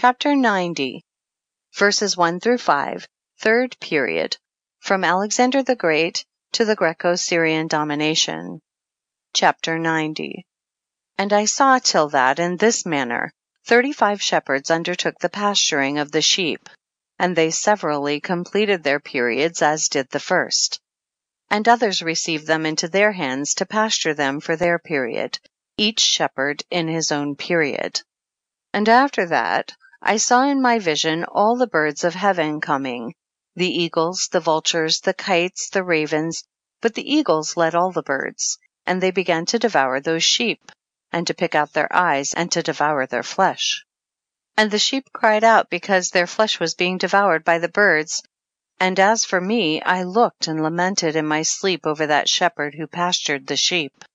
CHAPTER XC. Verses 1 5. Third Period. From Alexander the Great to the Greco Syrian Domination. CHAPTER XC. And I saw till that, in this manner, thirty five shepherds undertook the pasturing of the sheep, and they severally completed their periods as did the first. 2. And others received them into their hands to pasture them for their period, each shepherd in his own period. 3. And after that I saw in my vision all the birds of heaven coming, the eagles, the vultures, the kites, the ravens, but the eagles led all the birds, and they began to devour those sheep, and to pick out their eyes, and to devour their flesh. 4. And the sheep cried out because their flesh was being devoured by the birds, and as for me I looked and lamented in my sleep over that shepherd who pastured the sheep. 5.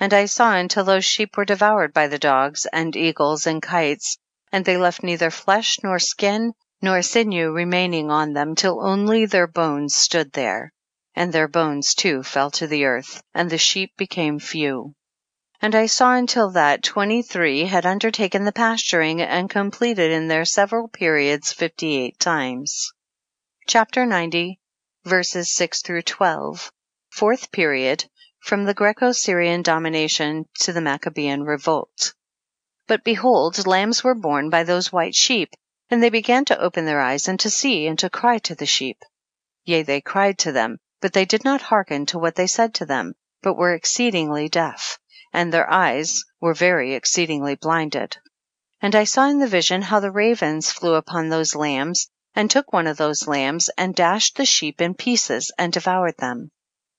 And I saw until those sheep were devoured by the dogs, and eagles, and kites, and they left neither flesh nor skin nor sinew remaining on them till only their bones stood there, and their bones too fell to the earth, and the sheep became few. 6. And I saw until that twenty three had undertaken the pasturing and completed in their several periods fifty eight times. CHAPTER XC. Verses 6 12. Fourth Period. From the Greco Syrian domination to the Maccabean revolt. But behold, lambs were born by those white sheep, and they began to open their eyes and to see and to cry to the sheep. Yea, they cried to them, but they did not hearken to what they said to them, but were exceedingly deaf, and their eyes were very exceedingly blinded. 6. And I saw in the vision how the ravens flew upon those lambs, and took one of those lambs, and dashed the sheep in pieces and devoured them. 7.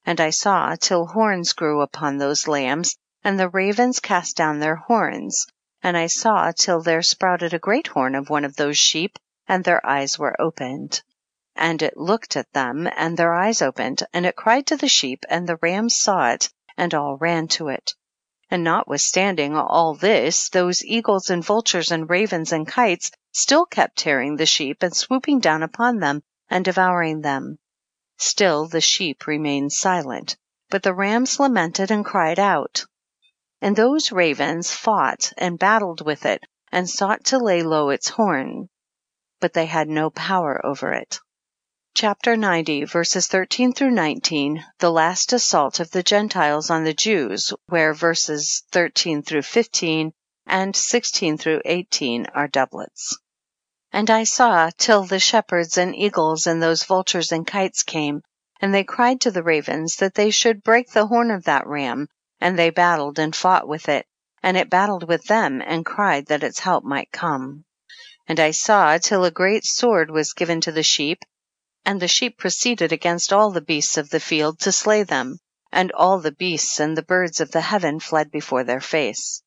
And I saw till horns grew upon those lambs, and the ravens cast down their horns, and I saw till there sprouted a great horn of one of those sheep, and their eyes were opened. 8 And it looked at them, and their eyes opened, and it cried to the sheep, and the rams saw it, and all ran to it. 9 And notwithstanding all this, those eagles and vultures and ravens and kites still kept tearing the sheep and swooping down upon them and devouring them. Still the sheep remained silent, but the rams lamented and cried out. And those ravens fought and battled with it and sought to lay low its horn, but they had no power over it. CHAPTER XC. Verses 13 19. The last assault of the Gentiles on the Jews, where verses 13 15 and 16 18 are doublets. And I saw till the shepherds and eagles and those vultures and kites came, and they cried to the ravens that they should break the horn of that ram, and they battled and fought with it, and it battled with them and cried that its help might come. 20. And I saw till a great sword was given to the sheep, and the sheep proceeded against all the beasts of the field to slay them, and all the beasts and the birds of the heaven fled before their face.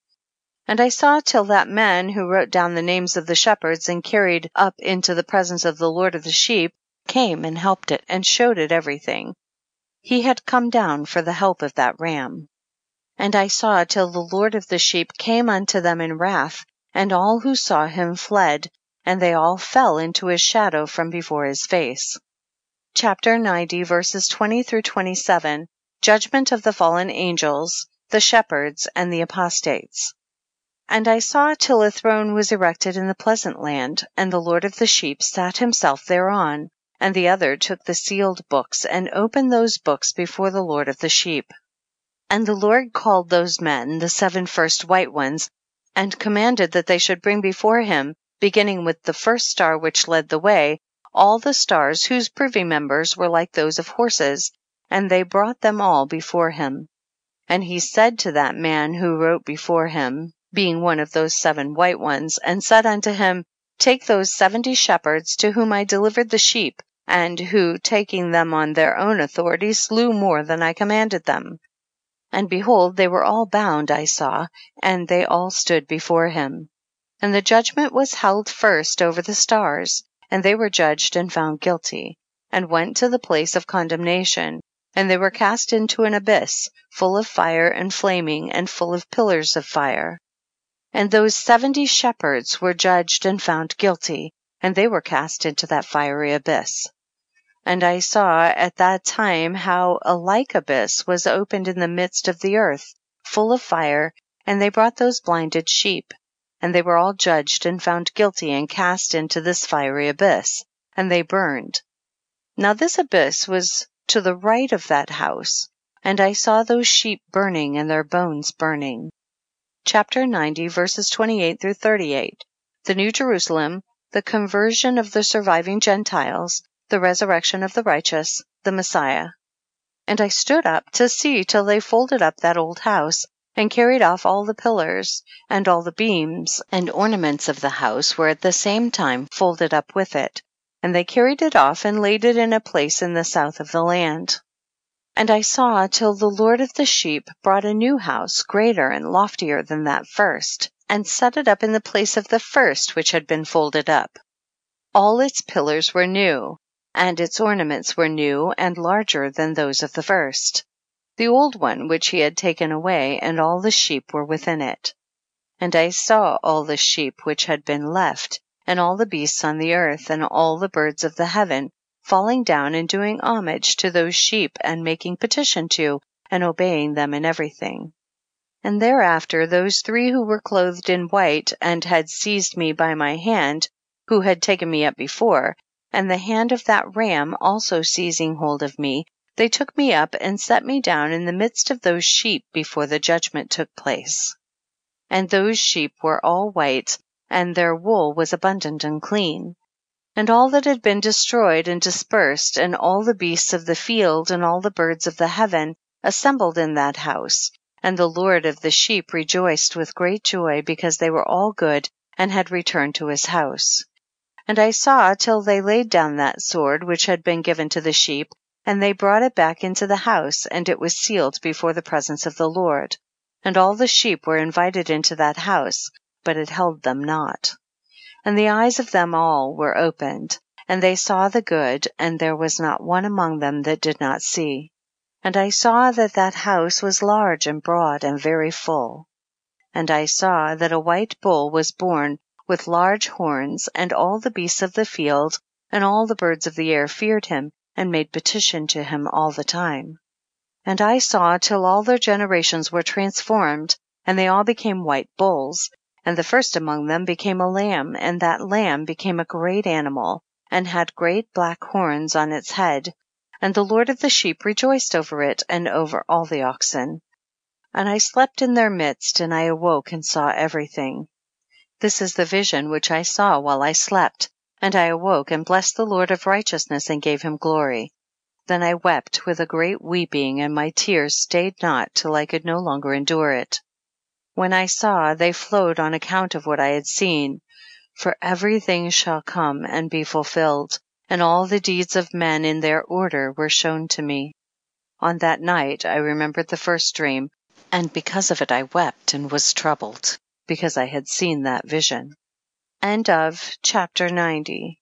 21. And I saw till that man who wrote down the names of the shepherds and carried up into the presence of the Lord of the sheep, came and helped it and showed it everything. He had come down for the help of that ram. And I saw till the Lord of the sheep came unto them in wrath, and all who saw him fled, and they all fell into his shadow from before his face. CHAPTER XC. Verses 20 27. Judgment of the fallen angels, the shepherds and the apostates. And I saw till a throne was erected in the pleasant land, and the Lord of the sheep sat himself thereon, and the other took the sealed books and opened those books before the Lord of the sheep. And the Lord called those men, the seven first white ones, and commanded that they should bring before him, beginning with the first star which led the way, all the stars whose privy members were like those of horses, and they brought them all before him. 10. And he said to that man who wrote before him, being one of those seven white ones, and said unto him, take those seventy shepherds to whom I delivered the sheep, and who taking them on their own authority slew more than I commanded them. And behold, they were all bound, I saw, and they all stood before him. And the judgment was held first over the stars, and they were judged and found guilty, and went to the place of condemnation, and they were cast into an abyss, full of fire and flaming, and full of pillars of fire. And those seventy shepherds were judged and found guilty, and they were cast into that fiery abyss. And I saw at that time how a like abyss was opened in the midst of the earth, full of fire, and they brought those blinded sheep. and they were all judged and found guilty and cast into this fiery abyss, and they burned. Now this abyss was to the right of that house, and I saw those sheep burning and their bones burning. Chapter 90 verses 28 through 38. The New Jerusalem, the conversion of the surviving Gentiles, the resurrection of the righteous, the Messiah. And I stood up to see till they folded up that old house, and carried off all the pillars, and all the beams and ornaments of the house were at the same time folded up with it, and they carried it off and laid it in a place in the south of the land. And I saw till the Lord of the sheep brought a new house greater and loftier than that first, and set it up in the place of the first which had been folded up. All its pillars were new, and its ornaments were new and larger than those of the first. The old one which he had taken away, and all the sheep were within it. And I saw all the sheep which had been left, and all the beasts on the earth, and all the birds of the heaven, falling down and doing homage to those sheep, and making petition to, and obeying them in everything. And thereafter those three who were clothed in white, and had seized me by my hand, who had taken me up before, and the hand of that ram also seizing hold of me, they took me up and set me down in the midst of those sheep before the judgment took place. And those sheep were all white, and their wool was abundant and clean. And all that had been destroyed and dispersed, and all the beasts of the field, and all the birds of the heaven, assembled in that house, and the Lord of the sheep rejoiced with great joy because they were all good and had returned to his house. And I saw till they laid down that sword which had been given to the sheep, and they brought it back into the house, and it was sealed before the presence of the Lord. And all the sheep were invited into that house, but it held them not. And the eyes of them all were opened, and they saw the good, and there was not one among them that did not see. And I saw that that house was large and broad and very full. And I saw that a white bull was born with large horns, and all the beasts of the field and all the birds of the air feared him and made petition to him all the time. And I saw till all their generations were transformed, and they all became white bulls, and the first among them became a lamb, and that lamb became a great animal, and had great black horns on its head, and the Lord of the sheep rejoiced over it and over all the oxen. And I slept in their midst, and I awoke and saw everything. This is the vision which I saw while I slept, and I awoke and blessed the Lord of righteousness and gave him glory. Then I wept with a great weeping, and my tears stayed not till I could no longer endure it. When I saw, they flowed on account of what I had seen. For everything shall come and be fulfilled, and all the deeds of men in their order were shown to me. On that night I remembered the first dream, and because of it I wept and was troubled because I had seen that vision. End of chapter 90.